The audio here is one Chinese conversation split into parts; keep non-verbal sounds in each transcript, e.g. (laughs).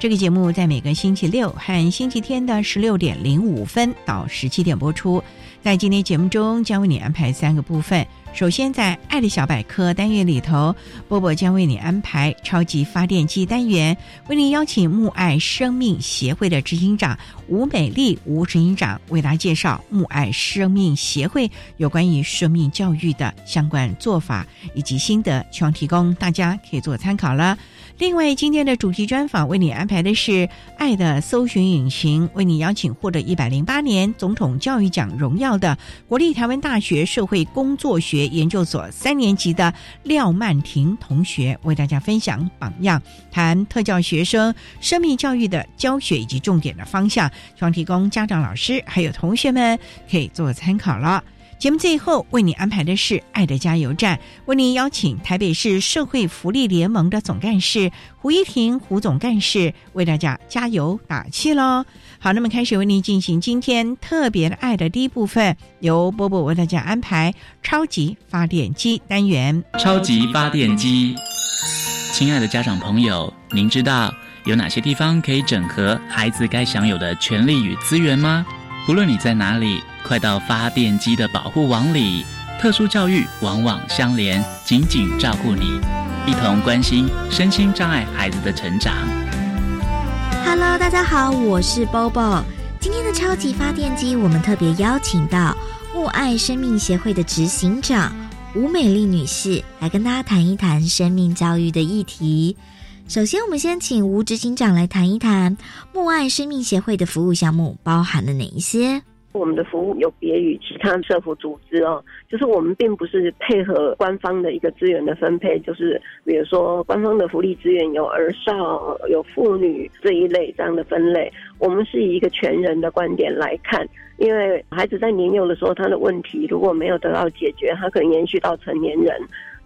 这个节目在每个星期六和星期天的十六点零五分到十七点播出。在今天节目中，将为你安排三个部分。首先，在“爱的小百科”单元里头，波波将为你安排“超级发电机”单元，为您邀请木爱生命协会的执行长吴美丽吴执行长为大家介绍木爱生命协会有关于生命教育的相关做法以及心得，希望提供大家可以做参考了。另外，今天的主题专访为你安排的是《爱的搜寻引擎》，为你邀请获得一百零八年总统教育奖荣耀的国立台湾大学社会工作学研究所三年级的廖曼婷同学，为大家分享榜样，谈特教学生生命教育的教学以及重点的方向，希望提供家长、老师还有同学们可以做参考了。节目最后为你安排的是《爱的加油站》，为您邀请台北市社会福利联盟的总干事胡一婷胡总干事为大家加油打气喽。好，那么开始为您进行今天特别的爱的第一部分，由波波为大家安排超级发电机单元。超级发电机，亲爱的家长朋友，您知道有哪些地方可以整合孩子该享有的权利与资源吗？不论你在哪里，快到发电机的保护网里。特殊教育网网相连，紧紧照顾你，一同关心身心障碍孩子的成长。Hello，大家好，我是 Bobo。今天的超级发电机，我们特别邀请到木爱生命协会的执行长吴美丽女士来跟大家谈一谈生命教育的议题。首先，我们先请吴执行长来谈一谈木爱生命协会的服务项目包含了哪一些。我们的服务有别于其他社福组织哦，就是我们并不是配合官方的一个资源的分配，就是比如说官方的福利资源有儿少、有妇女这一类这样的分类，我们是以一个全人的观点来看，因为孩子在年幼的时候，他的问题如果没有得到解决，他可能延续到成年人。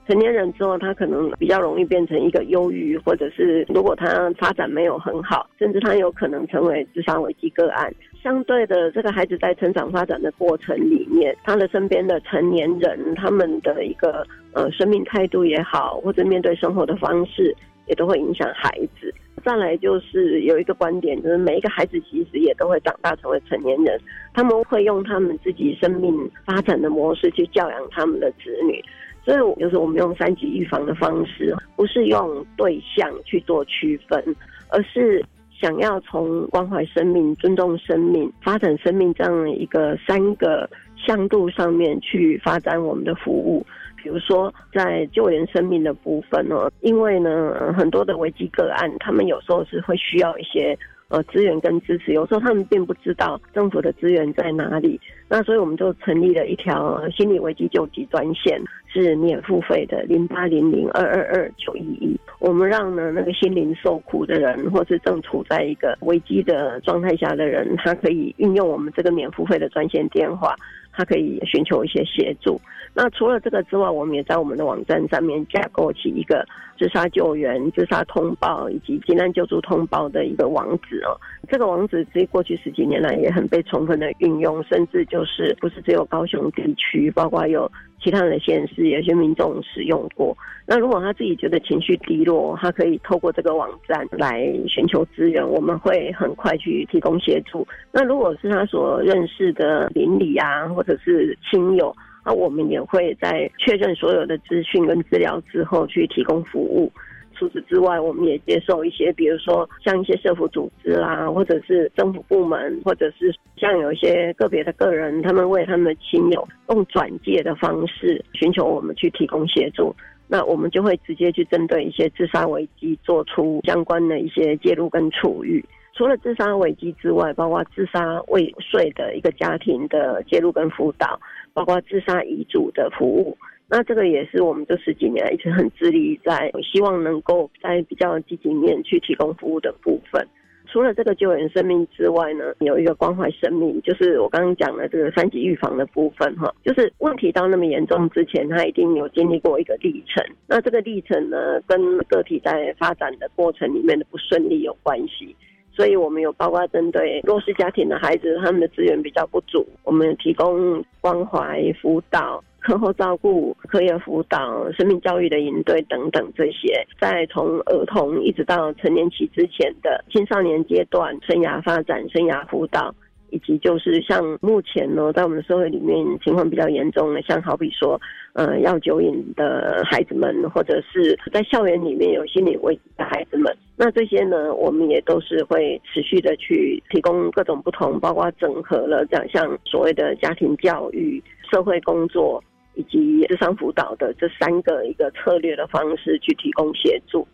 成年人之后，他可能比较容易变成一个忧郁，或者是如果他发展没有很好，甚至他有可能成为智商危机个案。相对的，这个孩子在成长发展的过程里面，他的身边的成年人，他们的一个呃生命态度也好，或者面对生活的方式，也都会影响孩子。再来就是有一个观点，就是每一个孩子其实也都会长大成为成年人，他们会用他们自己生命发展的模式去教养他们的子女。所以，就是我们用三级预防的方式，不是用对象去做区分，而是想要从关怀生命、尊重生命、发展生命这样一个三个向度上面去发展我们的服务。比如说，在救援生命的部分呢，因为呢，很多的危机个案，他们有时候是会需要一些。呃，资源跟支持，有时候他们并不知道政府的资源在哪里，那所以我们就成立了一条心理危机救济专线，是免付费的，零八零零二二二九一一。我们让呢那个心灵受苦的人，或是正处在一个危机的状态下的人，他可以运用我们这个免付费的专线电话，他可以寻求一些协助。那除了这个之外，我们也在我们的网站上面架构起一个自杀救援、自杀通报以及急难救助通报的一个网址哦。这个网址在过去十几年来也很被充分的运用，甚至就是不是只有高雄地区，包括有其他的县市，有些民众使用过。那如果他自己觉得情绪低落，他可以透过这个网站来寻求资源，我们会很快去提供协助。那如果是他所认识的邻里啊，或者是亲友。那我们也会在确认所有的资讯跟资料之后去提供服务。除此之外，我们也接受一些，比如说像一些社福组织啦，或者是政府部门，或者是像有一些个别的个人，他们为他们的亲友用转介的方式寻求我们去提供协助。那我们就会直接去针对一些自杀危机做出相关的一些介入跟处遇。除了自杀危机之外，包括自杀未遂的一个家庭的介入跟辅导。包括自杀遗嘱的服务，那这个也是我们这十几年来一直很致力在，希望能够在比较积极面去提供服务的部分。除了这个救援生命之外呢，有一个关怀生命，就是我刚刚讲的这个三级预防的部分哈，就是问题到那么严重之前，他一定有经历过一个历程。那这个历程呢，跟个体在发展的过程里面的不顺利有关系。所以我们有包括针对弱势家庭的孩子，他们的资源比较不足，我们提供关怀辅导、课后照顾、课业辅导、生命教育的营队等等这些，在从儿童一直到成年期之前的青少年阶段生涯发展、生涯辅导。以及就是像目前呢，在我们的社会里面情况比较严重的，像好比说，呃，药酒瘾的孩子们，或者是在校园里面有心理危机的孩子们，那这些呢，我们也都是会持续的去提供各种不同，包括整合了这样像所谓的家庭教育、社会工作以及智商辅导的这三个一个策略的方式去提供协助。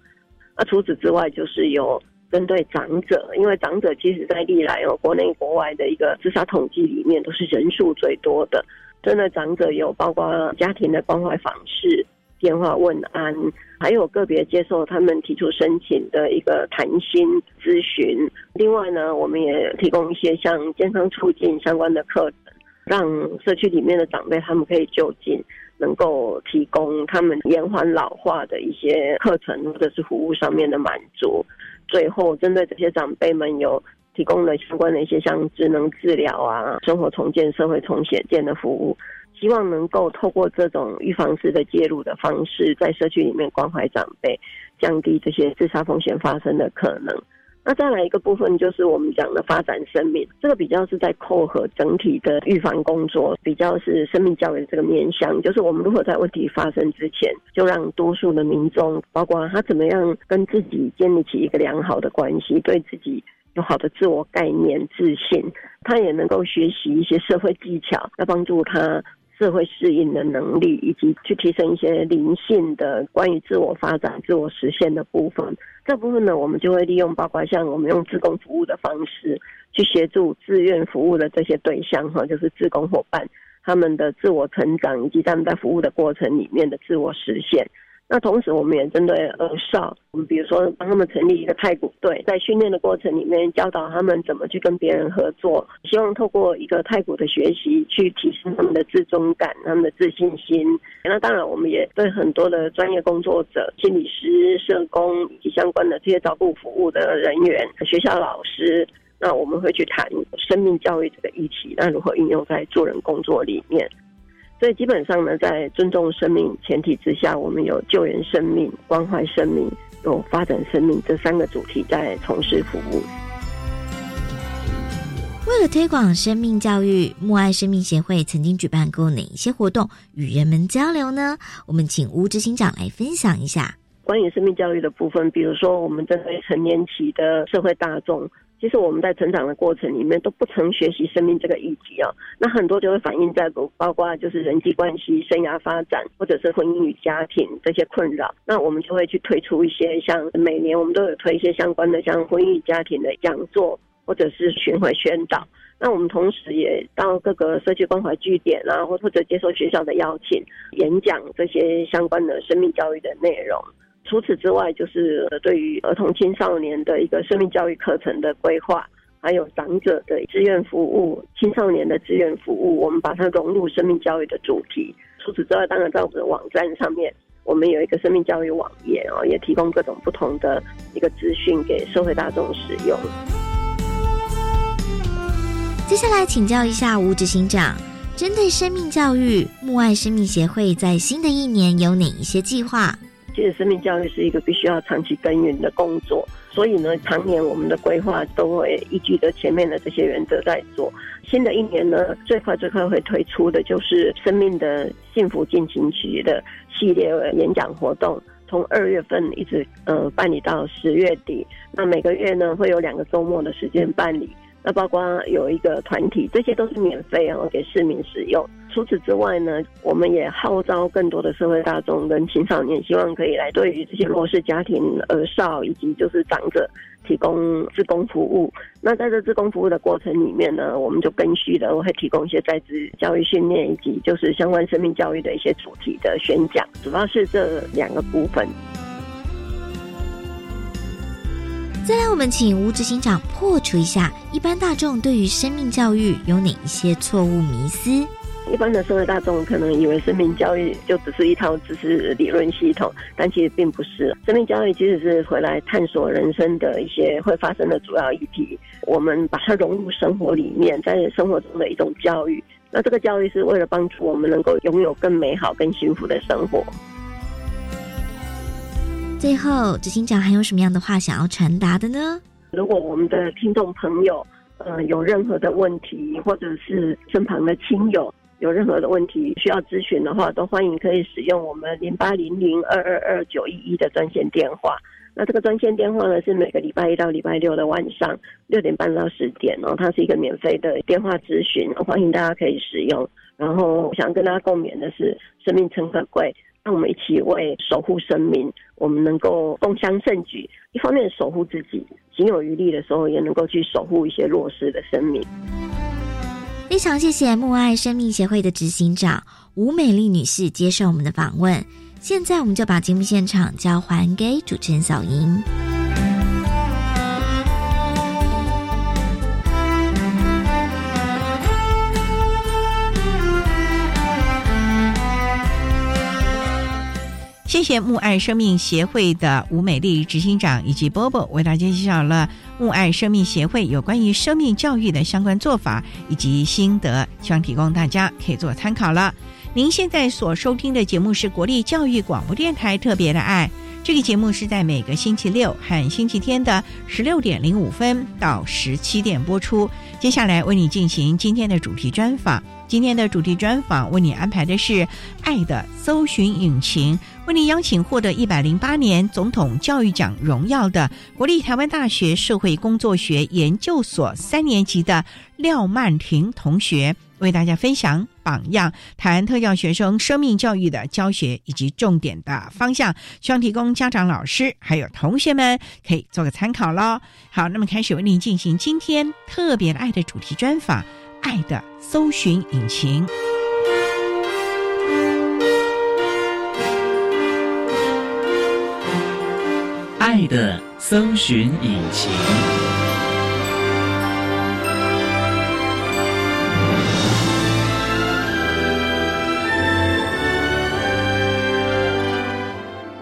那除此之外，就是有。针对长者，因为长者其实在历来哦，国内国外的一个自杀统计里面都是人数最多的。针对长者有包括家庭的关怀访视、电话问安，还有个别接受他们提出申请的一个谈心咨询。另外呢，我们也提供一些像健康促进相关的课程，让社区里面的长辈他们可以就近能够提供他们延缓老化的一些课程或者是服务上面的满足。最后，针对这些长辈们，有提供了相关的一些像智能治疗啊、生活重建、社会重建的服务，希望能够透过这种预防式的介入的方式，在社区里面关怀长辈，降低这些自杀风险发生的可能。那再来一个部分，就是我们讲的发展生命，这个比较是在扣合整体的预防工作，比较是生命教育这个面向，就是我们如何在问题发生之前，就让多数的民众，包括他怎么样跟自己建立起一个良好的关系，对自己有好的自我概念、自信，他也能够学习一些社会技巧，来帮助他。社会适应的能力，以及去提升一些灵性的关于自我发展、自我实现的部分。这部分呢，我们就会利用包括像我们用自工服务的方式，去协助自愿服务的这些对象哈，就是自工伙伴他们的自我成长，以及他们在服务的过程里面的自我实现。那同时，我们也针对儿少，我们比如说帮他们成立一个太鼓队，在训练的过程里面教导他们怎么去跟别人合作，希望透过一个太鼓的学习，去提升他们的自尊感、他们的自信心。那当然，我们也对很多的专业工作者、心理师、社工以及相关的这些照顾服务的人员、学校老师，那我们会去谈生命教育这个议题，那如何运用在助人工作里面。所以基本上呢，在尊重生命前提之下，我们有救援生命、关怀生命、有发展生命这三个主题在从事服务。为了推广生命教育，默爱生命协会曾经举办过哪一些活动与人们交流呢？我们请吴执行长来分享一下关于生命教育的部分。比如说，我们针对成年期的社会大众。其实我们在成长的过程里面都不曾学习生命这个议题啊，那很多就会反映在包括就是人际关系、生涯发展，或者是婚姻与家庭这些困扰。那我们就会去推出一些像每年我们都有推一些相关的像婚姻与家庭的讲座，或者是巡回宣导。那我们同时也到各个社区关怀据点啊，或或者接受学校的邀请，演讲这些相关的生命教育的内容。除此之外，就是对于儿童青少年的一个生命教育课程的规划，还有长者的志愿服务、青少年的志愿服务，我们把它融入生命教育的主题。除此之外，当然在我们的网站上面，我们有一个生命教育网页哦，也提供各种不同的一个资讯给社会大众使用。接下来请教一下吴执行长，针对生命教育，木爱生命协会在新的一年有哪一些计划？其实，生命教育是一个必须要长期耕耘的工作，所以呢，常年我们的规划都会依据着前面的这些原则在做。新的一年呢，最快最快会推出的就是生命的幸福进行曲的系列演讲活动，从二月份一直呃办理到十月底，那每个月呢会有两个周末的时间办理。那包括有一个团体，这些都是免费哦，给市民使用。除此之外呢，我们也号召更多的社会大众跟青少年，希望可以来对于这些弱势家庭、儿少以及就是长者提供自工服务。那在这自工服务的过程里面呢，我们就更续的会提供一些在职教育训练，以及就是相关生命教育的一些主题的宣讲，主要是这两个部分。再来，我们请吴执行长破除一下一般大众对于生命教育有哪一些错误迷思。一般的社会大众可能以为生命教育就只是一套知识理论系统，但其实并不是。生命教育其实是回来探索人生的一些会发生的主要议题，我们把它融入生活里面，在生活中的一种教育。那这个教育是为了帮助我们能够拥有更美好、更幸福的生活。最后，执行长还有什么样的话想要传达的呢？如果我们的听众朋友，呃，有任何的问题，或者是身旁的亲友有任何的问题需要咨询的话，都欢迎可以使用我们零八零零二二二九一一的专线电话。那这个专线电话呢，是每个礼拜一到礼拜六的晚上六点半到十点哦，它是一个免费的电话咨询，欢迎大家可以使用。然后，想跟大家共勉的是，生命诚可贵。让我们一起为守护生命，我们能够共襄盛举。一方面守护自己，行有余力的时候，也能够去守护一些弱势的生命。非常谢谢木爱生命协会的执行长吴美丽女士接受我们的访问。现在，我们就把节目现场交还给主持人小莹。谢谢木爱生命协会的吴美丽执行长以及波波为大家介绍了木爱生命协会有关于生命教育的相关做法以及心得，希望提供大家可以做参考了。您现在所收听的节目是国立教育广播电台特别的爱，这个节目是在每个星期六和星期天的十六点零五分到十七点播出。接下来为你进行今天的主题专访。今天的主题专访为你安排的是《爱的搜寻引擎》，为您邀请获得一百零八年总统教育奖荣耀的国立台湾大学社会工作学研究所三年级的廖曼婷同学，为大家分享榜样，台湾特教学生生命教育的教学以及重点的方向，希望提供家长、老师还有同学们可以做个参考喽。好，那么开始为您进行今天特别的爱的主题专访。爱的搜寻引擎，爱的搜寻引擎。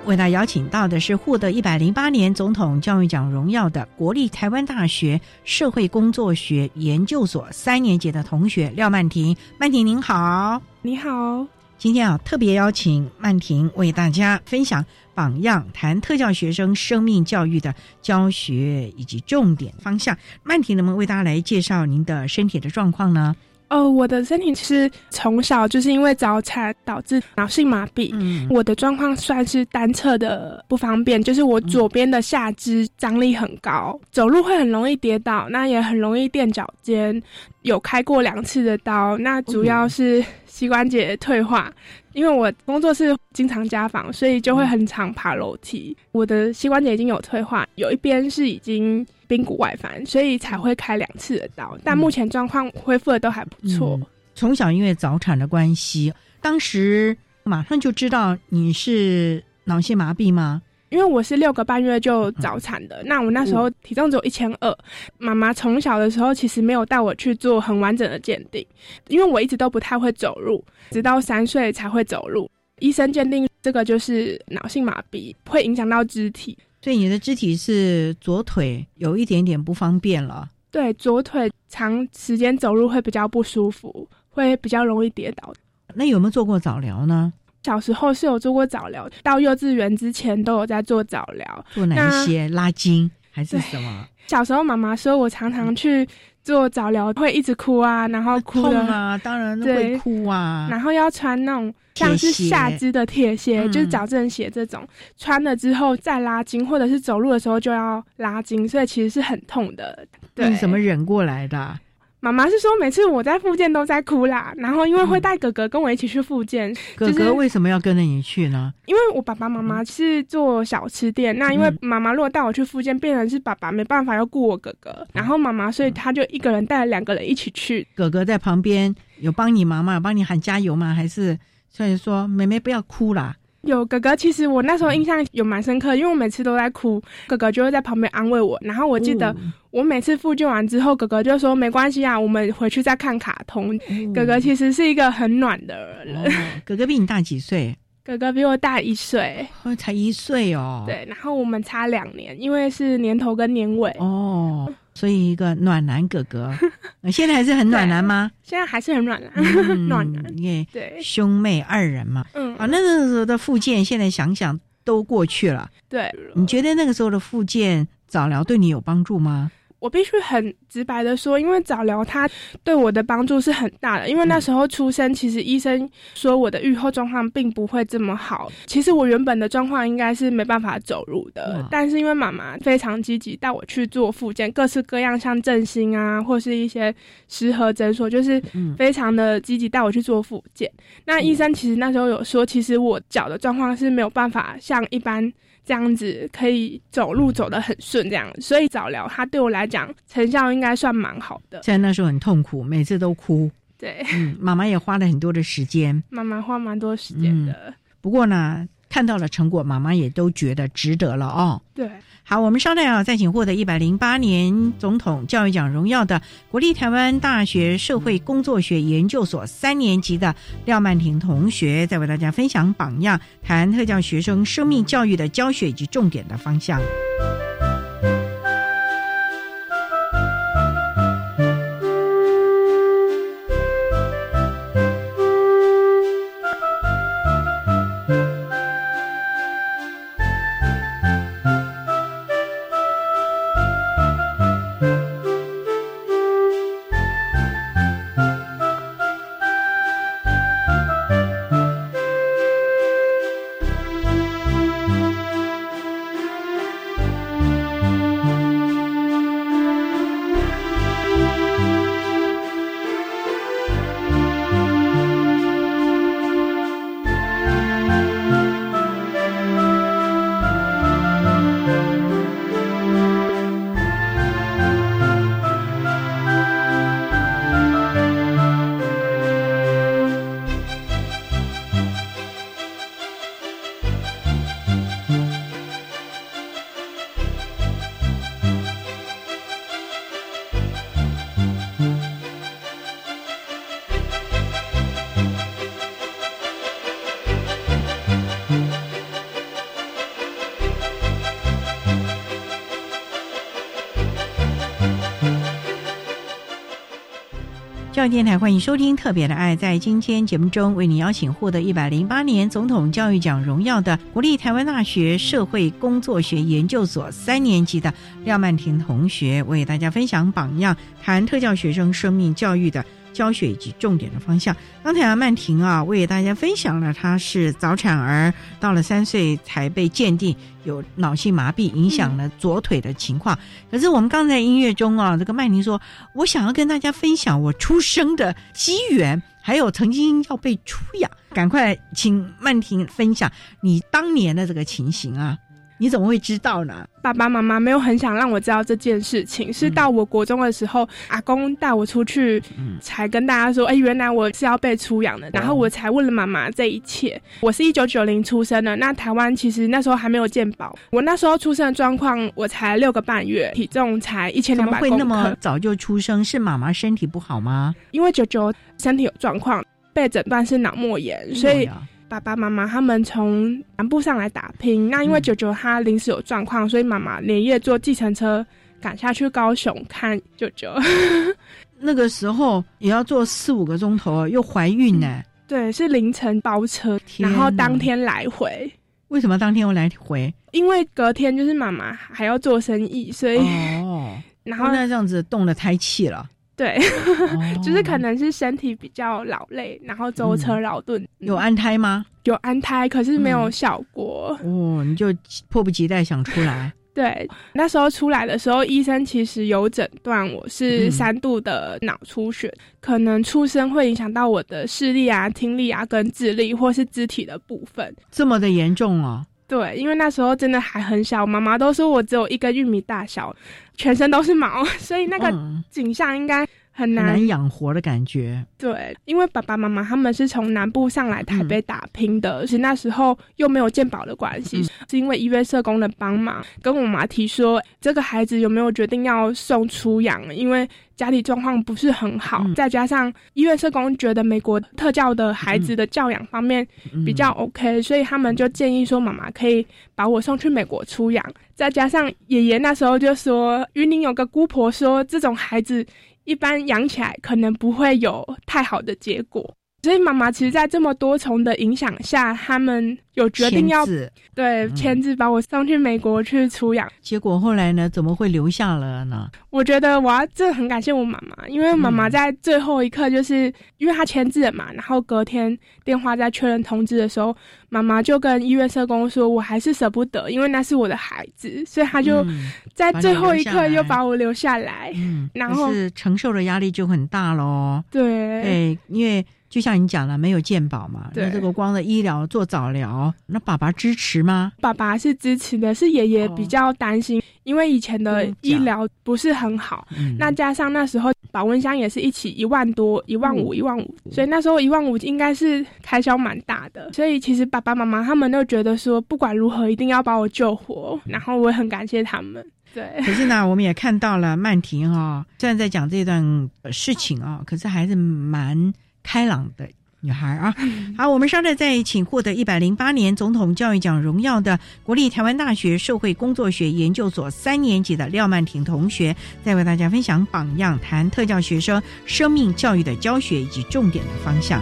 为大家邀请到的是获得一百零八年总统教育奖荣耀的国立台湾大学社会工作学研究所三年级的同学廖曼婷。曼婷您好，你好。今天啊，特别邀请曼婷为大家分享榜样，谈特教学生生命教育的教学以及重点方向。曼婷能不能为大家来介绍您的身体的状况呢？哦，我的身体其实从小就是因为早产导致脑性麻痹。嗯，我的状况算是单侧的不方便，就是我左边的下肢张力很高，走路会很容易跌倒，那也很容易垫脚尖。有开过两次的刀，那主要是膝关节退化，因为我工作是经常家访，所以就会很常爬楼梯。我的膝关节已经有退化，有一边是已经。髌骨外翻，所以才会开两次的刀，但目前状况恢复的都还不错。从小因为早产的关系，当时马上就知道你是脑性麻痹吗？因为我是六个半月就早产的，那我那时候体重只有一千二。妈妈从小的时候其实没有带我去做很完整的鉴定，因为我一直都不太会走路，直到三岁才会走路。医生鉴定这个就是脑性麻痹，会影响到肢体。所以你的肢体是左腿有一点点不方便了。对，左腿长时间走路会比较不舒服，会比较容易跌倒。那有没有做过早疗呢？小时候是有做过早疗，到幼稚园之前都有在做早疗。做哪一些？拉筋还是什么？小时候妈妈说我常常去做早疗，会一直哭啊，然后哭的啊，当然会哭啊。然后要穿那种像是下肢的铁鞋，就是矫正鞋这种，穿了之后再拉筋，或者是走路的时候就要拉筋，所以其实是很痛的。你怎么忍过来的？妈妈是说，每次我在复健都在哭啦，然后因为会带哥哥跟我一起去复健。哥哥为什么要跟着你去呢？因为我爸爸妈妈是做小吃店，那因为妈妈如果带我去复健，变成是爸爸没办法要顾我哥哥，然后妈妈所以他就一个人带两个人一起去。哥哥在旁边有帮你忙吗？帮你喊加油吗？还是所以说妹妹不要哭啦？有哥哥，其实我那时候印象有蛮深刻，因为我每次都在哭，哥哥就会在旁边安慰我。然后我记得我每次复健完之后，哥哥就说：“没关系啊，我们回去再看卡通。”哥哥其实是一个很暖的人。哥哥比你大几岁？(laughs) 哥哥比我大一岁，才一岁哦。对，然后我们差两年，因为是年头跟年尾哦。所以一个暖男哥哥，(laughs) 现在还是很暖男吗？现在还是很暖男，(laughs) 暖男。对，兄妹二人嘛。嗯啊，那个时候的复健，现在想想都过去了。对，你觉得那个时候的复健早疗对你有帮助吗？我必须很直白的说，因为早疗它对我的帮助是很大的。因为那时候出生，其实医生说我的愈后状况并不会这么好。其实我原本的状况应该是没办法走路的，但是因为妈妈非常积极带我去做复健，各式各样像振兴啊，或是一些适合诊所，就是非常的积极带我去做复健。那医生其实那时候有说，其实我脚的状况是没有办法像一般。这样子可以走路走得很顺，这样，所以早疗它对我来讲成效应该算蛮好的。在那时候很痛苦，每次都哭。对，嗯，妈妈也花了很多的时间。妈妈花蛮多时间的。不过呢，看到了成果，妈妈也都觉得值得了哦。对。好，我们稍待啊，再请获得一百零八年总统教育奖荣耀的国立台湾大学社会工作学研究所三年级的廖曼婷同学，再为大家分享榜样，台湾特教学生生命教育的教学以及重点的方向。欢迎收听《特别的爱》。在今天节目中，为您邀请获得一百零八年总统教育奖荣耀的国立台湾大学社会工作学研究所三年级的廖曼婷同学，为大家分享榜样，谈特教学生生命教育的。教学以及重点的方向。刚才啊，曼婷啊，为大家分享了她是早产儿，到了三岁才被鉴定有脑性麻痹，影响了左腿的情况。可是我们刚才音乐中啊，这个曼婷说，我想要跟大家分享我出生的机缘，还有曾经要被出养。赶快请曼婷分享你当年的这个情形啊。你怎么会知道呢？爸爸妈妈没有很想让我知道这件事情，是到我国中的时候，阿公带我出去，才跟大家说：“哎，原来我是要被出养的。”然后我才问了妈妈这一切。我是一九九零出生的，那台湾其实那时候还没有健保。我那时候出生的状况，我才六个半月，体重才一千两百公克。会那么早就出生？是妈妈身体不好吗？因为九九身体有状况，被诊断是脑膜炎，所以。爸爸妈妈他们从南部上来打拼，那因为九九他临时有状况，所以妈妈连夜坐计程车赶下去高雄看九九。(laughs) 那个时候也要坐四五个钟头，又怀孕呢。对，是凌晨包车，然后当天来回。为什么当天又来回？因为隔天就是妈妈还要做生意，所以哦，(laughs) 然后那这样子动了胎气了。对，(laughs) 就是可能是身体比较劳累，然后舟车劳顿。有安胎吗？有安胎，可是没有效果。哦，你就迫不及待想出来。(laughs) 对，那时候出来的时候，医生其实有诊断我是三度的脑出血，可能出生会影响到我的视力啊、听力啊、跟智力或是肢体的部分。这么的严重啊？对，因为那时候真的还很小，妈妈都说我只有一根玉米大小，全身都是毛，(laughs) 所以那个景象应该。很难养活的感觉，对，因为爸爸妈妈他们是从南部上来台北打拼的，而且那时候又没有健保的关系，是因为医院社工的帮忙，跟我妈提说这个孩子有没有决定要送出养，因为家里状况不是很好，再加上医院社工觉得美国特教的孩子的教养方面比较 OK，所以他们就建议说妈妈可以把我送去美国出养，再加上爷爷那时候就说云林有个姑婆说这种孩子。一般养起来可能不会有太好的结果，所以妈妈其实，在这么多重的影响下，他们。有决定要对签字把我送去美国去出养，结果后来呢？怎么会留下了呢？我觉得我要真的很感谢我妈妈，因为妈妈在最后一刻，就是因为她签字了嘛，然后隔天电话在确认通知的时候，妈妈就跟医院社工说：“我还是舍不得，因为那是我的孩子，所以他就在最后一刻又把我留下来。”嗯，然后是承受的压力就很大喽。对对，因为。就像你讲了，没有健保嘛，那这个光的医疗做早疗，那爸爸支持吗？爸爸是支持的，是爷爷比较担心，因为以前的医疗不是很好，那加上那时候保温箱也是一起一万多、一万五、一万五，所以那时候一万五应该是开销蛮大的，所以其实爸爸妈妈他们都觉得说，不管如何一定要把我救活，然后我也很感谢他们。对，可是呢，我们也看到了曼婷哈，虽然在讲这段事情啊，可是还是蛮。开朗的女孩啊，好，我们稍后再请获得一百零八年总统教育奖荣耀的国立台湾大学社会工作学研究所三年级的廖曼婷同学，再为大家分享榜样，谈特教学生生命教育的教学以及重点的方向。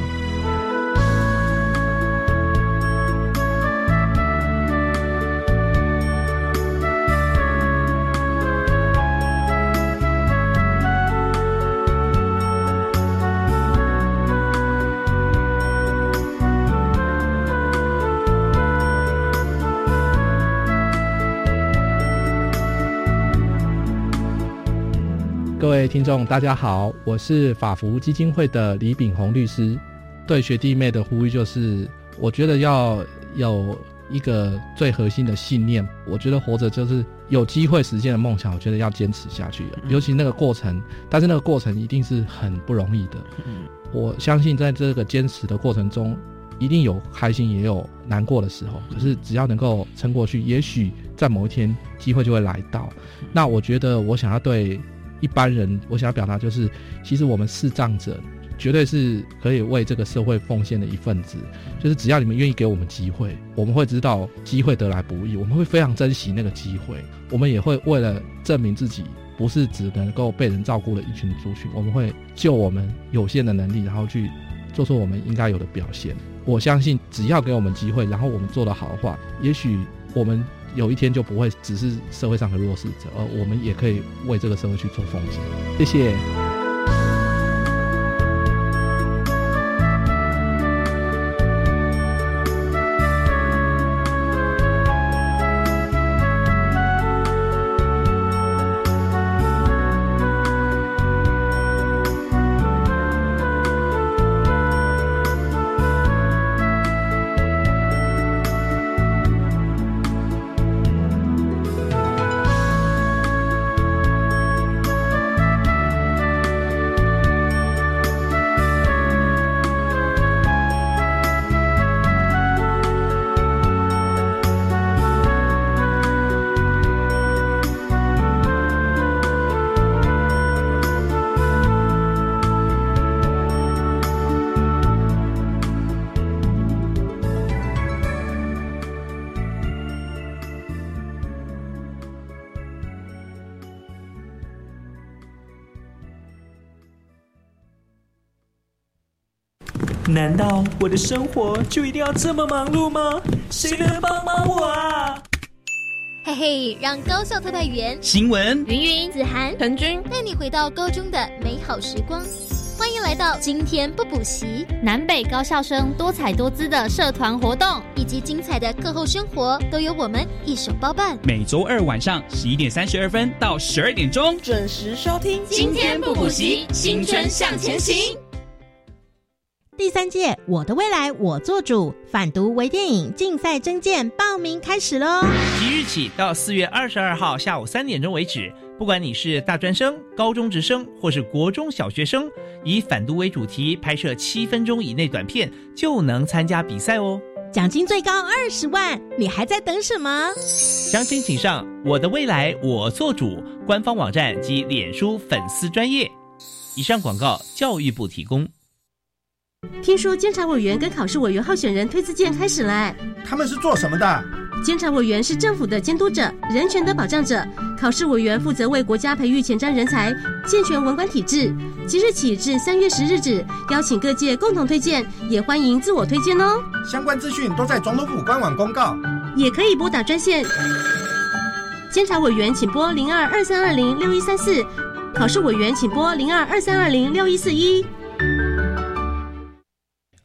位听众，大家好，我是法服基金会的李炳宏律师。对学弟妹的呼吁就是，我觉得要有一个最核心的信念。我觉得活着就是有机会实现的梦想，我觉得要坚持下去。尤其那个过程，但是那个过程一定是很不容易的。我相信在这个坚持的过程中，一定有开心，也有难过的时候。可是只要能够撑过去，也许在某一天机会就会来到。那我觉得，我想要对。一般人，我想要表达就是，其实我们视障者绝对是可以为这个社会奉献的一份子。就是只要你们愿意给我们机会，我们会知道机会得来不易，我们会非常珍惜那个机会。我们也会为了证明自己不是只能够被人照顾的一群族群，我们会就我们有限的能力，然后去做出我们应该有的表现。我相信，只要给我们机会，然后我们做得好的话，也许我们。有一天就不会只是社会上的弱势者，而我们也可以为这个社会去做奉献。谢谢。难道我的生活就一定要这么忙碌吗？谁能帮帮我啊？嘿嘿，让高校特派员新闻云云、子涵、陈军带你回到高中的美好时光。欢迎来到今天不补习，南北高校生多彩多姿的社团活动以及精彩的课后生活，都由我们一手包办。每周二晚上十一点三十二分到十二点钟准时收听。今天不补习，青春向前行。第三届“我的未来我做主”反毒微电影竞赛征件报名开始喽！即日起到四月二十二号下午三点钟为止，不管你是大专生、高中职生或是国中小学生，以反毒为主题拍摄七分钟以内短片就能参加比赛哦！奖金最高二十万，你还在等什么？详情请上“我的未来我做主”官方网站及脸书粉丝专业。以上广告，教育部提供。听说监察委员跟考试委员候选人推自荐开始了，他们是做什么的？监察委员是政府的监督者、人权的保障者，考试委员负责为国家培育前瞻人才，健全文官体制。即日起至三月十日止，邀请各界共同推荐，也欢迎自我推荐哦。相关资讯都在总统府官网公告，也可以拨打专线。监察委员请拨零二二三二零六一三四，考试委员请拨零二二三二零六一四一。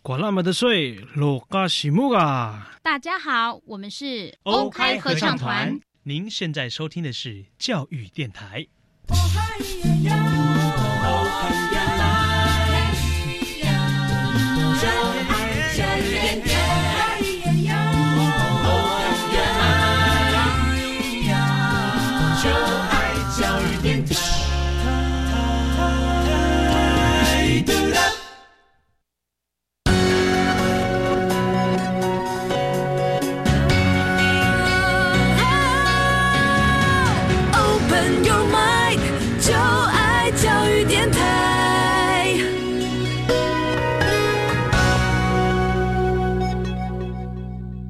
管那么的水，落嘎西木啊！大家好，我们是欧开合唱团。您现在收听的是教育电台。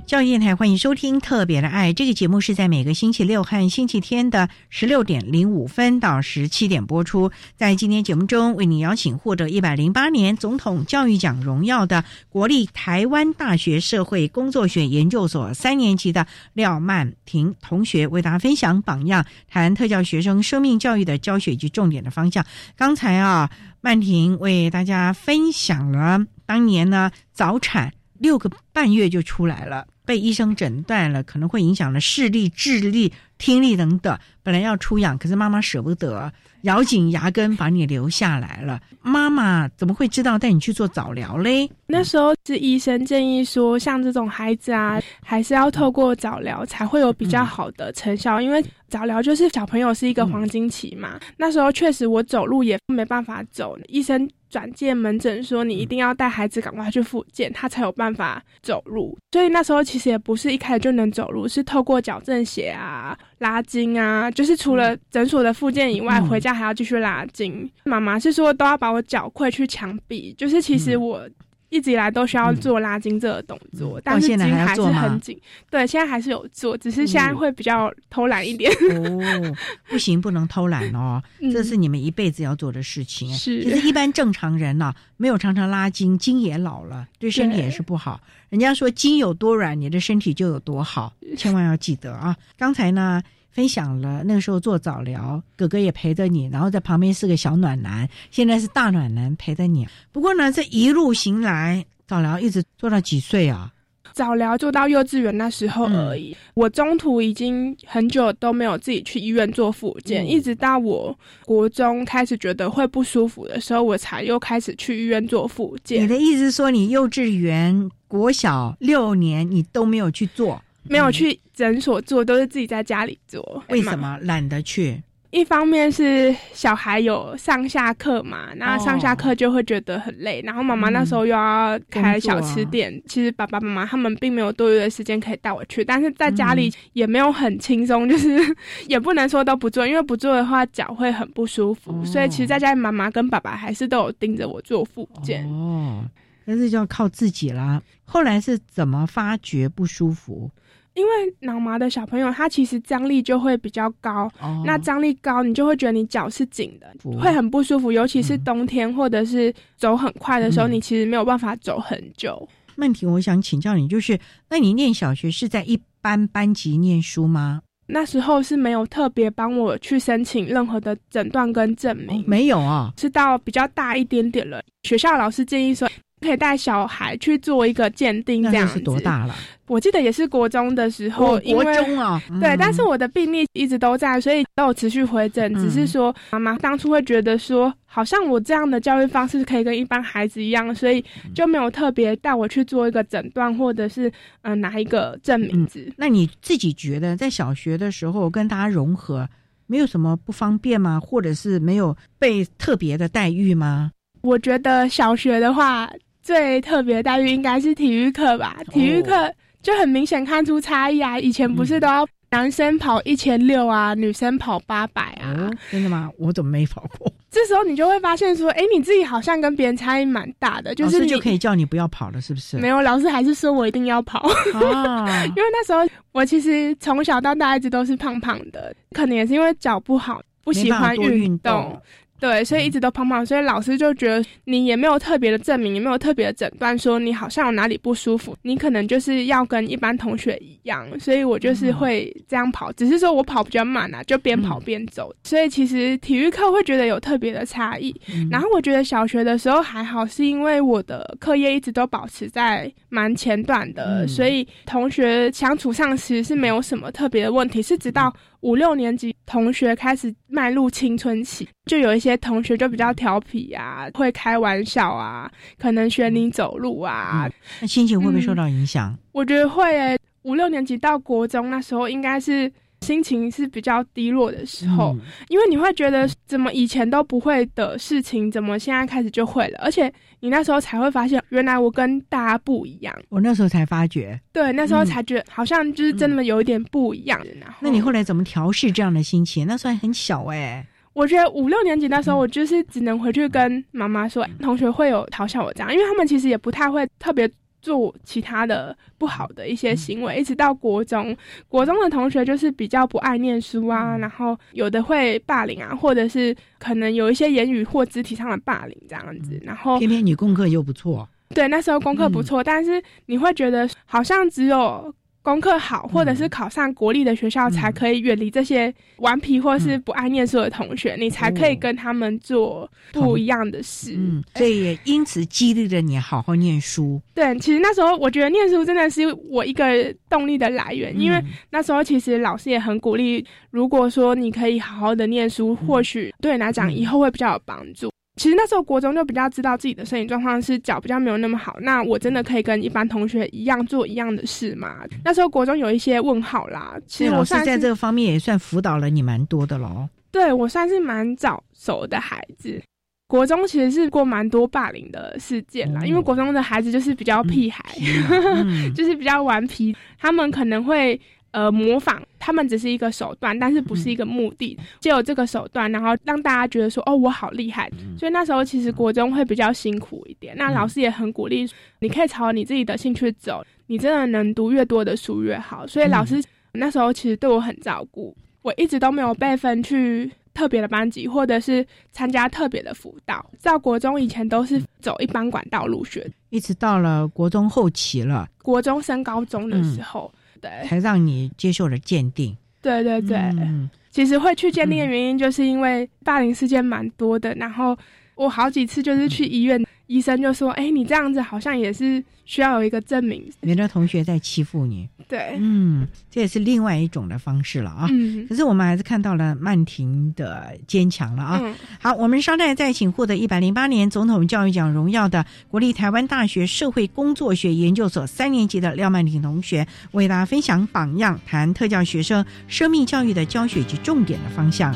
教育电台欢迎收听《特别的爱》这个节目，是在每个星期六和星期天的十六点零五分到十七点播出。在今天节目中，为你邀请获得一百零八年总统教育奖荣耀的国立台湾大学社会工作学研究所三年级的廖曼婷同学，为大家分享榜样，谈特教学生生命教育的教学及重点的方向。刚才啊，曼婷为大家分享了当年呢早产六个半月就出来了。被医生诊断了，可能会影响了视力、智力、听力等等。本来要出养，可是妈妈舍不得，咬紧牙根把你留下来了。妈妈怎么会知道带你去做早疗嘞？那时候是医生建议说，像这种孩子啊，还是要透过早疗才会有比较好的成效，因为早疗就是小朋友是一个黄金期嘛。那时候确实我走路也没办法走，医生。转介门诊说，你一定要带孩子赶快去复健，他才有办法走路。所以那时候其实也不是一开始就能走路，是透过矫正鞋啊、拉筋啊，就是除了诊所的复健以外，回家还要继续拉筋。妈妈是说都要把我脚跪去墙壁，就是其实我。一直以来都需要做拉筋这个动作，但是筋还是很紧。对，现在还是有做，只是现在会比较偷懒一点。哦，不行，不能偷懒哦，这是你们一辈子要做的事情。是，其实一般正常人呢，没有常常拉筋，筋也老了，对身体也是不好。人家说筋有多软，你的身体就有多好，(laughs) 千万要记得啊。刚才呢。分享了那个时候做早疗，哥哥也陪着你，然后在旁边是个小暖男，现在是大暖男陪着你。不过呢，这一路行来，早疗一直做到几岁啊？早疗做到幼稚园那时候而已。我中途已经很久都没有自己去医院做复健，一直到我国中开始觉得会不舒服的时候，我才又开始去医院做复健。你的意思说，你幼稚园、国小六年你都没有去做？没有去诊所做，都是自己在家里做。为什么懒得去？一方面是小孩有上下课嘛，那上下课就会觉得很累。然后妈妈那时候又要开小吃店，其实爸爸妈妈他们并没有多余的时间可以带我去。但是在家里也没有很轻松，(laughs) 就是也不能说都不做，因为不做的话脚会很不舒服。所以其实在家里妈妈跟爸爸还是都有盯着我做复健。哦，但是就要靠自己啦。后来是怎么发觉不舒服？因为脑麻的小朋友，他其实张力就会比较高，哦。那张力高，你就会觉得你脚是紧的，会很不舒服，尤其是冬天或者是走很快的时候，嗯。你其实没有办法走很久。曼婷，我想请教你，就是那你念小学是在一般班级念书吗？那时候是没有特别帮我去申请任何的诊断跟证明，没有啊，是到比较大一点点了，学校老师建议说可以带小孩去做一个鉴定，这样子是多？大了？我记得也是国中的时候，哦国因为中啊对，嗯但是我的病历一直都在，所以都有持续回诊。只是说妈妈当初会觉得说，好像我这样的教育方式可以跟一般孩子一样，所以就没有特别带我去做一个诊断，或者是嗯、呃拿一个证明字。那你自己觉得在小学的时候跟大家融合，没有什么不方便吗？或者是没有被特别的待遇吗？我觉得小学的话，最特别的待遇应该是体育课吧。体育课就很明显看出差异啊！以前不是都要男生跑一千六啊，女生跑八百啊？哦，真的吗？我怎么没跑过？这时候你就会发现说，哎，你自己好像跟别人差异蛮大的，就是老师就可以叫你不要跑了，是不是？没有，老师还是说我一定要跑。啊 (laughs) 因为那时候我其实从小到大一直都是胖胖的，可能也是因为脚不好，不喜欢运动动。对，所以一直都胖胖，所以老师就觉得你也没有特别的证明，也没有特别的诊断说你好像有哪里不舒服，你可能就是要跟一般同学一样，所以我就是会这样跑，只是说我跑比较慢啊，就边跑边走，所以其实体育课会觉得有特别的差异。然后我觉得小学的时候还好，是因为我的课业一直都保持在蛮前段的，嗯。所以同学相处上其实是没有什么特别的问题，是直到五六年级同学开始迈入青春期，就有一些同学就比较调皮啊，会开玩笑啊，可能学你走路啊。那心情会不会受到影响？我觉得会诶、五六年级到国中那时候应该是。心情是比较低落的时候，嗯因为你会觉得怎么以前都不会的事情，怎么现在开始就会了？而且你那时候才会发现，原来我跟大家不一样。我那时候才发觉。对，那时候嗯才觉得好像就是真的有一点不一样。然后，那你后来怎么调试这样的心情？那时候还很小哎、我觉得五六年级那时候，我就是只能回去跟妈妈说，同学会有嘲笑我这样，因为他们其实也不太会特别做其他的不好的一些行为。一直到国中，国中的同学就是比较不爱念书啊，然后有的会霸凌啊，或者是可能有一些言语或肢体上的霸凌这样子。然后偏偏你功课又不错，对，那时候功课不错，但是你会觉得好像只有功课好，或者是考上国立的学校，才可以远离这些顽皮或是不爱念书的同学，你才可以跟他们做不一样的事。嗯，所以也因此激励着你好好念书。对，其实那时候我觉得念书真的是我一个动力的来源，因为那时候其实老师也很鼓励，如果说你可以好好的念书，或许对你来讲以后会比较有帮助。其实那时候国中就比较知道自己的身体状况是脚比较没有那么好，那我真的可以跟一般同学一样做一样的事吗？那时候国中有一些问号啦。其实我算是在这个方面也算辅导了你蛮多的喽。对我算是蛮早熟的孩子。国中其实是过蛮多霸凌的事件啦，因为国中的孩子就是比较屁孩，嗯 (laughs) 就是比较顽皮，他们可能会呃模仿，他们只是一个手段，但是不是一个目的，借有这个手段，然后让大家觉得说哦我好厉害，所以那时候其实国中会比较辛苦一点，那老师也很鼓励，你可以朝你自己的兴趣走，你真的能读越多的书越好，所以老师那时候其实对我很照顾，我一直都没有被分去。特别的班级，或者是参加特别的辅导，到国中以前都是走一般管道入学，一直到了国中后期了，国中升高中的时候，对，才让你接受了鉴定。对对对，嗯。其实会去鉴定的原因，就是因为霸凌事件蛮多的，然后我好几次就是去医院，医生就说：“哎，你这样子好像也是需要有一个证明。你的同学在欺负你。”对，嗯，这也是另外一种的方式了啊。嗯，可是我们还是看到了曼婷的坚强了啊。嗯好，我们稍待再请获得一百零八年总统教育奖荣耀的国立台湾大学社会工作学研究所三年级的廖曼婷同学，为大家分享榜样，谈特教学生生命教育的教学及重点的方向。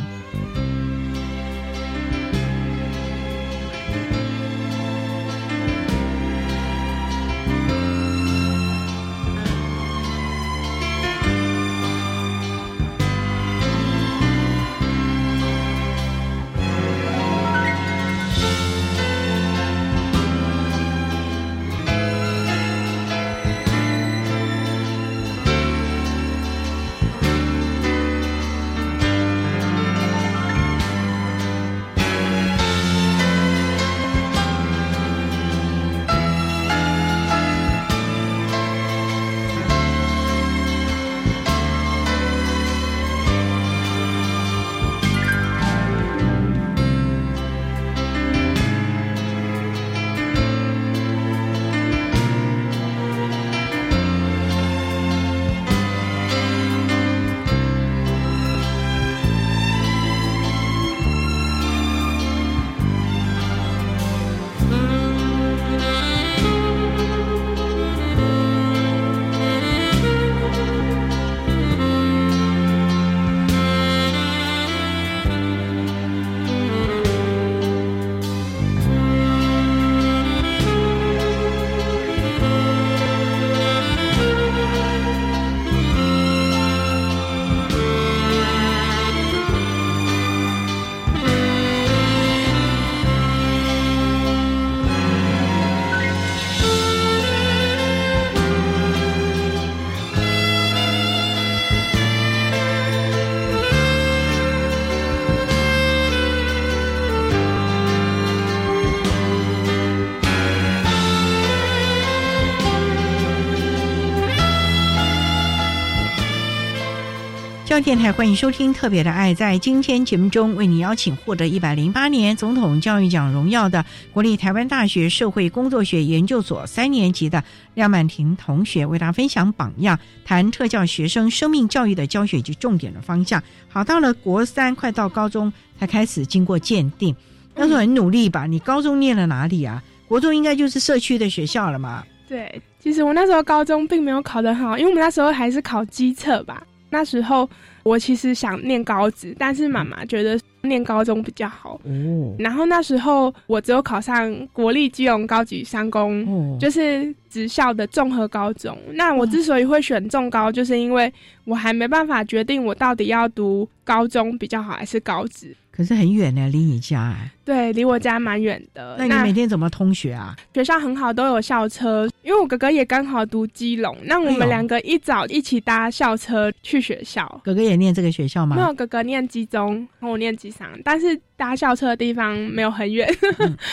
中央电台欢迎收听《特别的爱》。在今天节目中，为你邀请获得一百零八年总统教育奖荣耀的国立台湾大学社会工作学研究所三年级的廖曼婷同学，为大家分享榜样，谈特教学生生命教育的教学及重点的方向。好，到了国三，快到高中才开始经过鉴定，那时候很努力吧？你高中念了哪里啊？国中应该就是社区的学校了嘛？对，其实我那时候高中并没有考得很好，因为我们那时候还是考基测吧。那时候我其实想念高职，但是妈妈觉得念高中比较好。哦。然后那时候我只有考上国立基隆高级商工，就是职校的综合高中。那我之所以会选重高，就是因为我还没办法决定我到底要读高中比较好还是高职。可是很远呢，离你家哎。对，离我家蛮远的。那你每天怎么通学啊？学校很好，都有校车。因为我哥哥也刚好读基隆，那我们两个一早一起搭校车去学校。哥哥也念这个学校吗？没有，哥哥念基中，我念基商，但是搭校车的地方没有很远，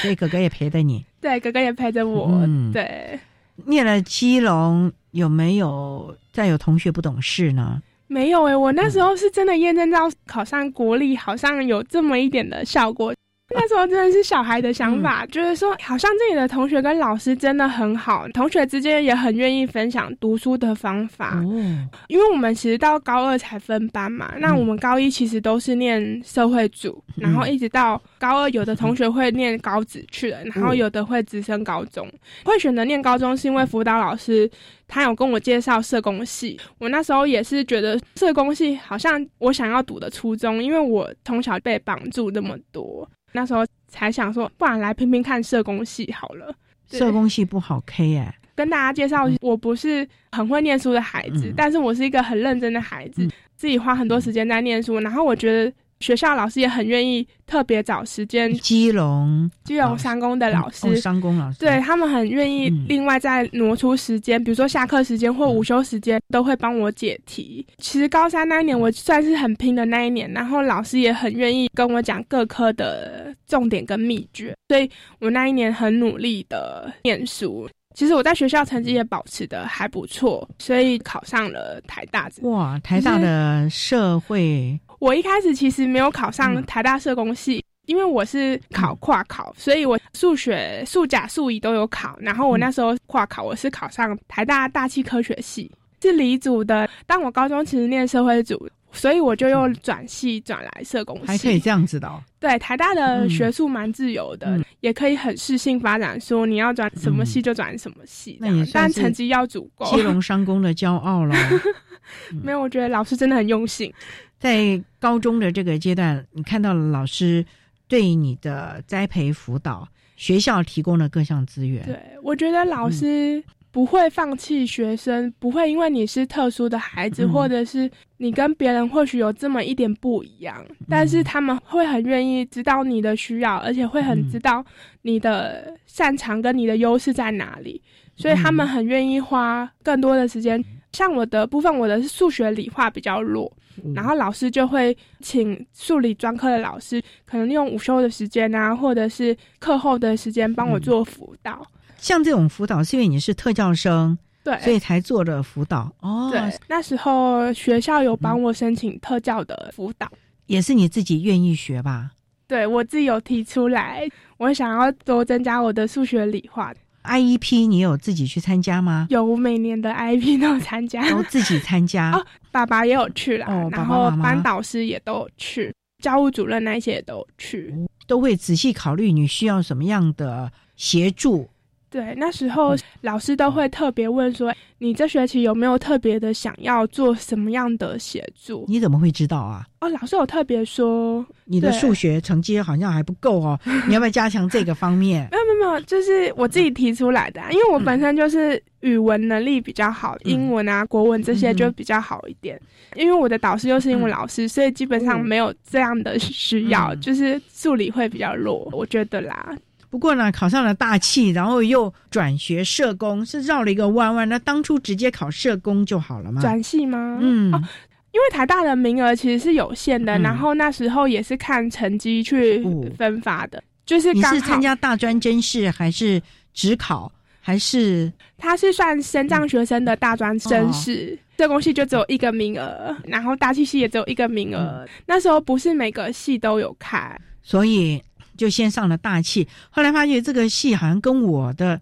所以哥哥也陪着你。对，哥哥也陪着我。对，念了基隆，有没有再有同学不懂事呢？没有诶，我那时候是真的验证到考上国立，好像有这么一点的效果。(laughs) 那时候真的是小孩的想法，就是说，好像这里的同学跟老师真的很好，同学之间也很愿意分享读书的方法。哦，因为我们其实到高二才分班嘛，那我们高一其实都是念社会组，然后一直到高二，有的同学会念高职去了，然后有的会直升高中。会选择念高中是因为辅导老师他有跟我介绍社工系，我那时候也是觉得社工系好像我想要读的初衷，因为我从小被绑住那么多。那时候才想说，不然来拼拼看社工系好了。社工系不好 K 哎，跟大家介绍，我不是很会念书的孩子，但是我是一个很认真的孩子，自己花很多时间在念书。然后我觉得。学校老师也很愿意特别找时间，基隆基隆三公的老师，商工老师，对他们很愿意另外再挪出时间，比如说下课时间或午休时间，都会帮我解题。其实高三那一年我算是很拼的那一年，然后老师也很愿意跟我讲各科的重点跟秘诀，所以我那一年很努力的念书。其实我在学校成绩也保持的还不错，所以考上了台大。哇，台大的社会。我一开始其实没有考上台大社工系，因为我是考跨考，所以我数学、数甲、数乙都有考。然后我那时候跨考，我是考上台大大气科学系，是理组的。但我高中其实念社会组，所以我就又转系转来社工系。还可以这样子的哦。对，台大的学术蛮自由的，也可以很适性发展，说你要转什么系就转什么系。但成绩要足够。基隆商工的骄傲了。(laughs) 没有，我觉得老师真的很用心。在高中的这个阶段，你看到了老师对你的栽培辅导，学校提供的各项资源。对，我觉得老师不会放弃学生，不会因为你是特殊的孩子，或者是你跟别人或许有这么一点不一样，但是他们会很愿意知道你的需要，而且会很知道你的擅长跟你的优势在哪里，所以他们很愿意花更多的时间。像我的部分，我的是数学理化比较弱，然后老师就会请数理专科的老师，可能利用午休的时间啊，或者是课后的时间帮我做辅导。像这种辅导，是因为你是特教生，对，所以才做的辅导。哦，对，那时候学校有帮我申请特教的辅导，也是你自己愿意学吧？对我自己有提出来，我想要多增加我的数学理化。IEP 你有自己去参加吗？有，每年的 IEP (laughs) 都有参加，都自己参加。(laughs) 哦，爸爸也有去啦，然后班导师也都有去，教务主任那些也都有去，都会仔细考虑你需要什么样的协助。对，那时候老师都会特别问说：“你这学期有没有特别的想要做什么样的协助？”你怎么会知道啊？哦，老师有特别说，你的数学成绩好像还不够哦，你要不要加强这个方面？没有没有没有，就是我自己提出来的，因为我本身就是语文能力比较好，英文啊、国文这些就比较好一点。因为我的导师又是英文老师，所以基本上没有这样的需要，就是数理会比较弱，我觉得啦。不过呢，考上了大气，然后又转学社工，是绕了一个弯弯。那当初直接考社工就好了吗？转系吗？嗯，因为台大的名额其实是有限的，然后那时候也是看成绩去分发的。就是你是参加大专甄试还是只考？还是他是算升障学生的大专甄试，社工系就只有一个名额，然后大气系也只有一个名额。那时候不是每个系都有开，所以就先上了大气。后来发觉这个戏好像跟我的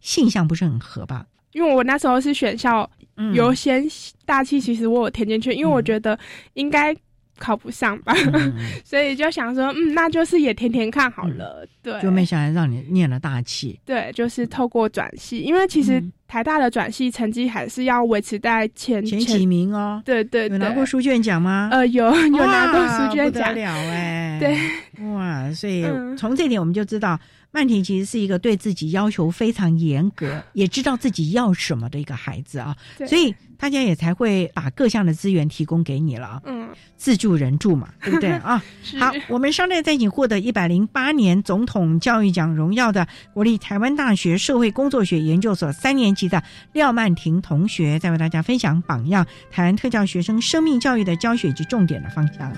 性向不是很合吧？因为我那时候是选校优先大气，其实我有填进去，因为我觉得应该。考不上吧，(laughs) 所以就想说，嗯，那就是也填填看好了。对，就没想到让你念了大气。对，就是透过转系，因为其实台大的转系成绩还是要维持在前前几名哦。对对，有拿过书卷奖吗？呃，有有拿过书卷奖。不得了哎！(laughs) 对，哇，所以从这点我们就知道。曼婷其实是一个对自己要求非常严格，也知道自己要什么的一个孩子啊，(laughs) 所以大家也才会把各项的资源提供给你了。嗯，自助人助嘛，对不对啊？(laughs) 好，我们稍待再请获得一百零八年总统教育奖荣耀的国立台湾大学社会工作学研究所三年级的廖曼婷同学，再为大家分享榜样，台湾特教学生生命教育的教学及重点的方向。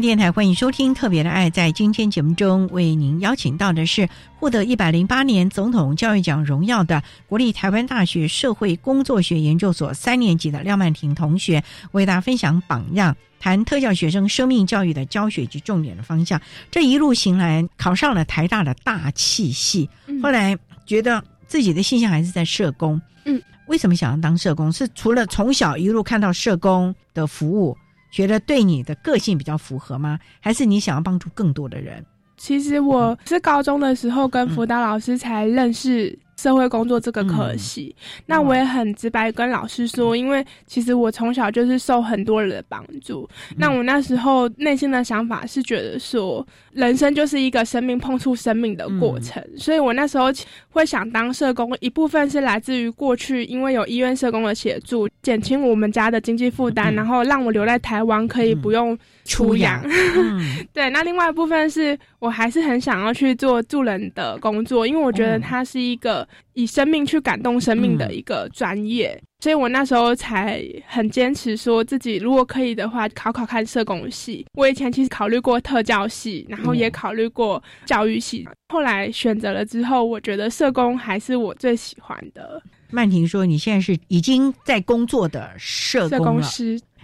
电台欢迎收听《特别的爱》。在今天节目中，为您邀请到的是获得一百零八年总统教育奖荣耀的国立台湾大学社会工作学研究所三年级的廖曼婷同学，为大家分享榜样，谈特教学生生命教育的教学及重点的方向。这一路行来，考上了台大的大气系，后来觉得自己的信向还是在社工。嗯，为什么想要当社工？是除了从小一路看到社工的服务。觉得对你的个性比较符合吗？还是你想要帮助更多的人？其实我是高中的时候跟辅导老师才认识。社会工作这个可惜，那我也很直白跟老师说，因为其实我从小就是受很多人的帮助。那我那时候内心的想法是觉得说，人生就是一个生命碰触生命的过程，所以我那时候会想当社工，一部分是来自于过去因为有医院社工的协助，减轻我们家的经济负担，然后让我留在台湾可以不用出洋。(laughs) 对，那另外一部分是我还是很想要去做助人的工作，因为我觉得它是一个。以生命去感动生命的一个专业，所以我那时候才很坚持，说自己如果可以的话，考考看社工系。我以前其实考虑过特教系，然后也考虑过教育系，后来选择了之后，我觉得社工还是我最喜欢的。曼婷说：“你现在是已经在工作的社工了。”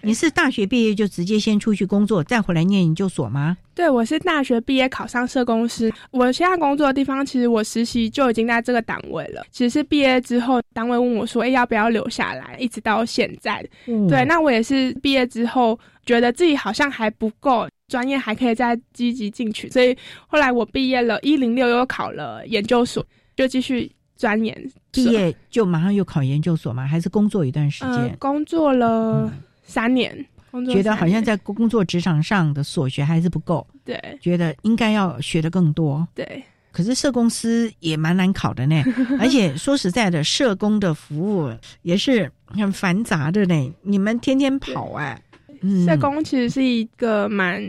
你是大学毕业就直接先出去工作，再回来念研究所吗？对，我是大学毕业考上社公司。我现在工作的地方，其实我实习就已经在这个单位了。其实是毕业之后，单位问我说：“哎，要不要留下来？”一直到现在。对，那我也是毕业之后，觉得自己好像还不够专业，还可以再积极进取。所以后来我毕业了，一零六又考了研究所，就继续钻研。毕业就马上又考研究所吗？还是工作一段时间？工作了。三年，觉得好像在工作职场上的所学还是不够，对，觉得应该要学的更多，对。可是社公司也蛮难考的呢，(laughs) 而且说实在的，社工的服务也是很繁杂的呢。你们天天跑哎，嗯。社工其实是一个蛮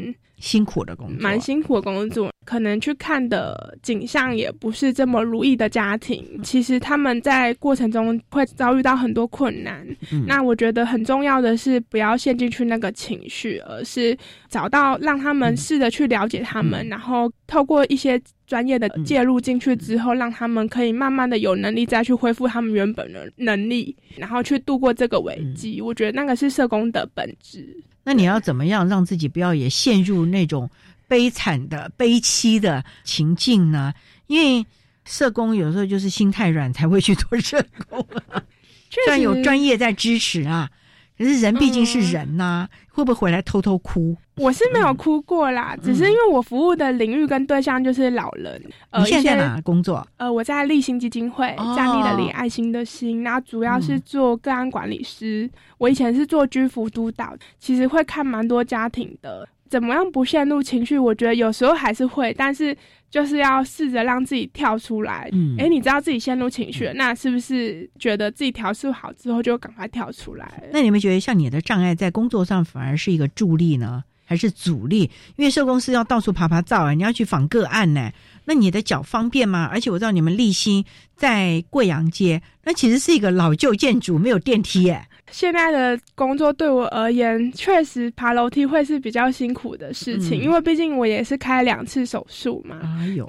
辛苦的工作，蛮辛苦的工作。可能去看的景象也不是这么如意的家庭，其实他们在过程中会遭遇到很多困难。那我觉得很重要的是不要陷进去那个情绪，而是找到让他们试着去了解他们，然后透过一些专业的介入进去之后，让他们可以慢慢的有能力再去恢复他们原本的能力，然后去度过这个危机。我觉得那个是社工的本质。那你要怎么样让自己不要也陷入那种？悲惨的、悲戚的情境呢？因为社工有时候就是心太软才会去做社工，(laughs) 虽然有专业在支持啊，可是人毕竟是人呐，会不会回来偷偷哭？我是没有哭过啦，只是因为我服务的领域跟对象就是老人。你现在在哪工作？呃，我在立新基金会，站立的立，爱心的心，然后主要是做个案管理师。我以前是做居服督导，其实会看蛮多家庭的。怎么样不陷入情绪？我觉得有时候还是会，但是就是要试着让自己跳出来。嗯，哎，你知道自己陷入情绪，那是不是觉得自己调试好之后就赶快跳出来？那你们觉得像你的障碍在工作上反而是一个助力呢，还是阻力？因为社公司要到处爬爬灶啊，你要去访个案呢，那你的脚方便吗？而且我知道你们立新在贵阳街，那其实是一个老旧建筑，没有电梯耶。现在的工作对我而言，确实爬楼梯会是比较辛苦的事情，因为毕竟我也是开两次手术嘛。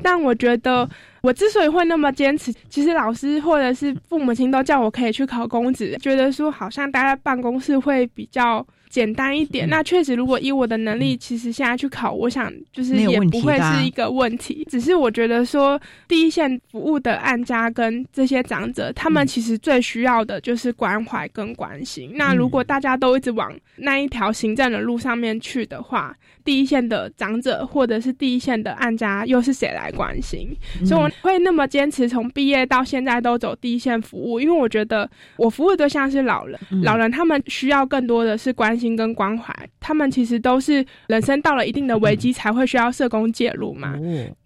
但我觉得，我之所以会那么坚持，其实老师或者是父母亲都叫我可以去考公职，觉得说好像待在办公室会比较。简单一点，那确实，如果以我的能力，其实现在去考，我想就是也不会是一个问题。只是我觉得说，第一线服务的案家跟这些长者，他们其实最需要的就是关怀跟关心。那如果大家都一直往那一条行政的路上面去的话，第一线的长者或者是第一线的案家又是谁来关心？所以我会那么坚持从毕业到现在都走第一线服务，因为我觉得我服务的对象是老人，老人他们需要更多的是关心跟关怀，他们其实都是人生到了一定的危机才会需要社工介入嘛。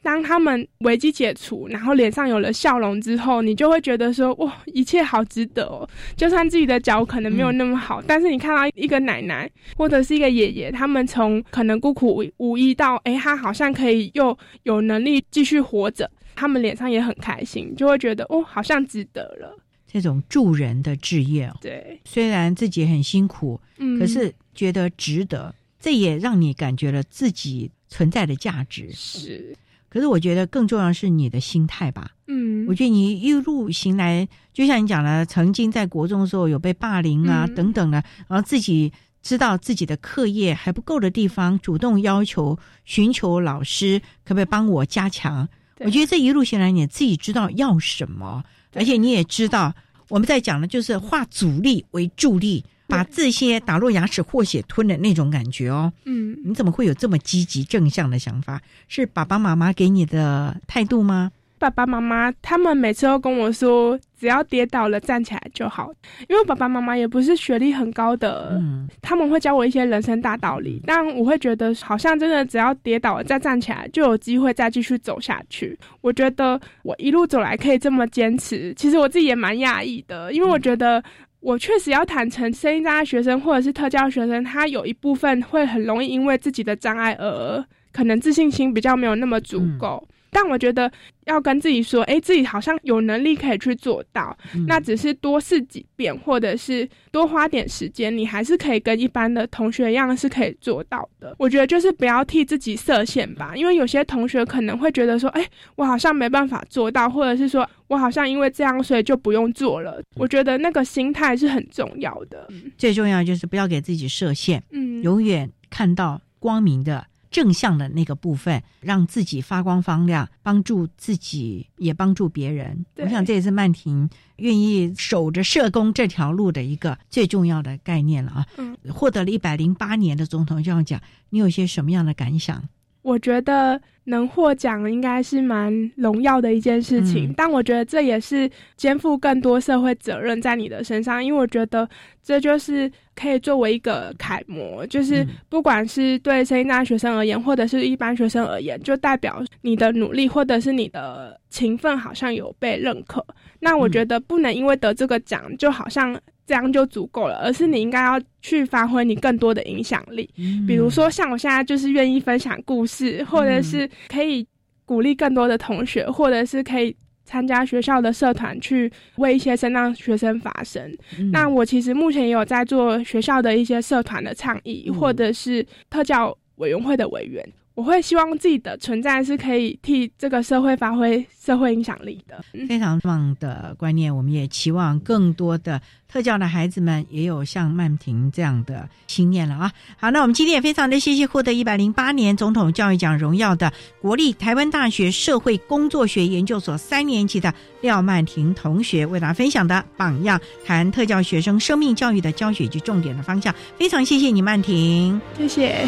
当他们危机解除，然后脸上有了笑容之后，你就会觉得说哇，一切好值得哦。就算自己的脚可能没有那么好，但是你看到一个奶奶或者是一个爷爷，他们从可能。孤苦无依到，哎，他好像可以又有能力继续活着，他们脸上也很开心，就会觉得哦，好像值得了。这种助人的志业，对，虽然自己很辛苦，嗯，可是觉得值得，这也让你感觉了自己存在的价值。是，可是我觉得更重要是你的心态吧。嗯，我觉得你一路行来，就像你讲了，曾经在国中的时候有被霸凌啊等等的，然后自己。知道自己的课业还不够的地方，主动要求寻求老师，可不可以帮我加强？我觉得这一路行来，你自己知道要什么，而且你也知道我们在讲的就是化阻力为助力，把这些打落牙齿或血吞的那种感觉哦。嗯，你怎么会有这么积极正向的想法？是爸爸妈妈给你的态度吗？爸爸妈妈他们每次都跟我说，只要跌倒了站起来就好。因为爸爸妈妈也不是学历很高的，他们会教我一些人生大道理，但我会觉得好像真的只要跌倒了再站起来，就有机会再继续走下去。我觉得我一路走来可以这么坚持，其实我自己也蛮讶异的，因为我觉得我确实要坦诚，声音障碍学生或者是特教学生，他有一部分会很容易因为自己的障碍而可能自信心比较没有那么足够。但我觉得要跟自己说，哎，自己好像有能力可以去做到，那只是多试几遍，或者是多花点时间，你还是可以跟一般的同学一样是可以做到的。我觉得就是不要替自己设限吧，因为有些同学可能会觉得说，哎，我好像没办法做到，或者是说我好像因为这样所以就不用做了。我觉得那个心态是很重要的，最重要就是不要给自己设限，嗯，永远看到光明的。正向的那个部分，让自己发光发亮，帮助自己也帮助别人。我想这也是曼婷愿意守着社工这条路的一个最重要的概念了啊！嗯获得了一百零八年的总统样讲，你有些什么样的感想？我觉得能获奖应该是蛮荣耀的一件事情，但我觉得这也是肩负更多社会责任在你的身上，因为我觉得这就是可以作为一个楷模，就是不管是对声音大学生而言，或者是一般学生而言，就代表你的努力或者是你的勤奋好像有被认可。那我觉得不能因为得这个奖，就好像。这样就足够了，而是你应该要去发挥你更多的影响力。比如说，像我现在就是愿意分享故事，或者是可以鼓励更多的同学，或者是可以参加学校的社团去为一些身障学生发声。那我其实目前也有在做学校的一些社团的倡议，或者是特教委员会的委员。我会希望自己的存在是可以替这个社会发挥社会影响力的，非常棒的观念。我们也期望更多的特教的孩子们也有像曼婷这样的心念了啊！好，那我们今天也非常的谢谢获得一百零八年总统教育奖荣耀的国立台湾大学社会工作学研究所三年级的廖曼婷同学为大家分享的榜样，谈特教学生生命教育的教学及重点的方向。非常谢谢你，曼婷，谢谢。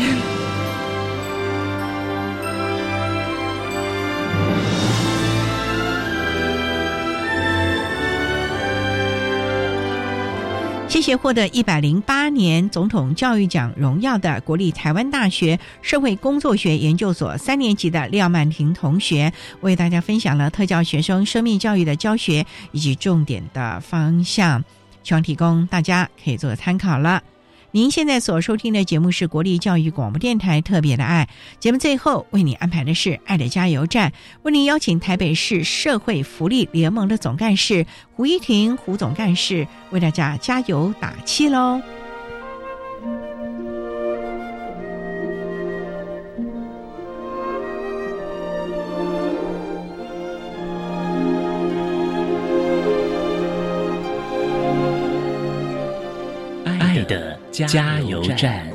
谢谢获得一百零八年总统教育奖荣耀的国立台湾大学社会工作学研究所三年级的廖曼婷同学，为大家分享了特教学生生命教育的教学以及重点的方向，希望提供大家可以做参考了。您现在所收听的节目是国立教育广播电台特别的爱节目，最后为你安排的是爱的加油站，为您邀请台北市社会福利联盟的总干事胡一婷胡总干事为大家加油打气喽。加油站。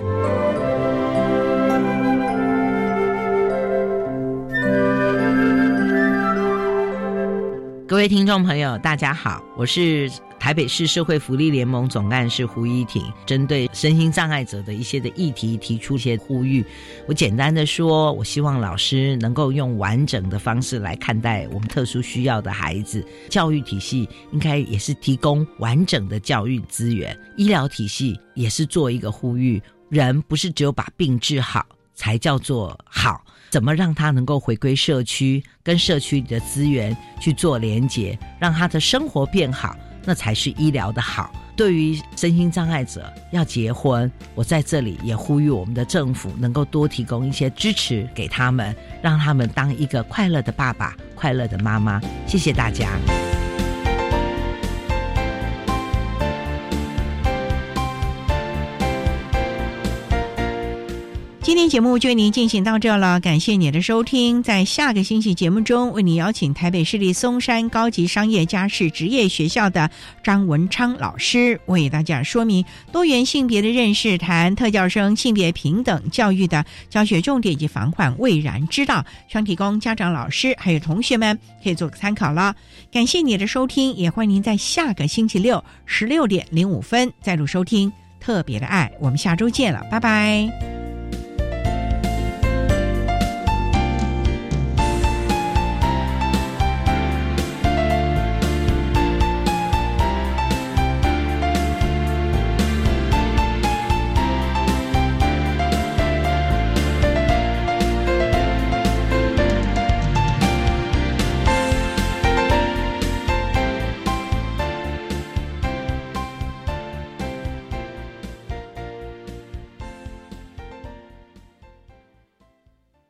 各位听众朋友，大家好，我是台北市社会福利联盟总干事胡依婷。针对身心障碍者的一些的议题，提出一些呼吁。我简单的说，我希望老师能够用完整的方式来看待我们特殊需要的孩子。教育体系应该也是提供完整的教育资源，医疗体系也是做一个呼吁。人不是只有把病治好才叫做好。怎么让他能够回归社区，跟社区里的资源去做连结，让他的生活变好，那才是医疗的好。对于身心障碍者要结婚，我在这里也呼吁我们的政府能够多提供一些支持给他们，让他们当一个快乐的爸爸、快乐的妈妈。谢谢大家。今天节目就为您进行到这了，感谢您的收听。在下个星期节目中，为您邀请台北市立松山高级商业家事职业学校的张文昌老师，为大家说明多元性别的认识，谈特教生性别平等教育的教学重点以及防患未然之道，希望提供家长、老师还有同学们可以做个参考了。感谢你的收听，也欢迎您在下个星期六十六点零五分再度收听特别的爱。我们下周见了，拜拜。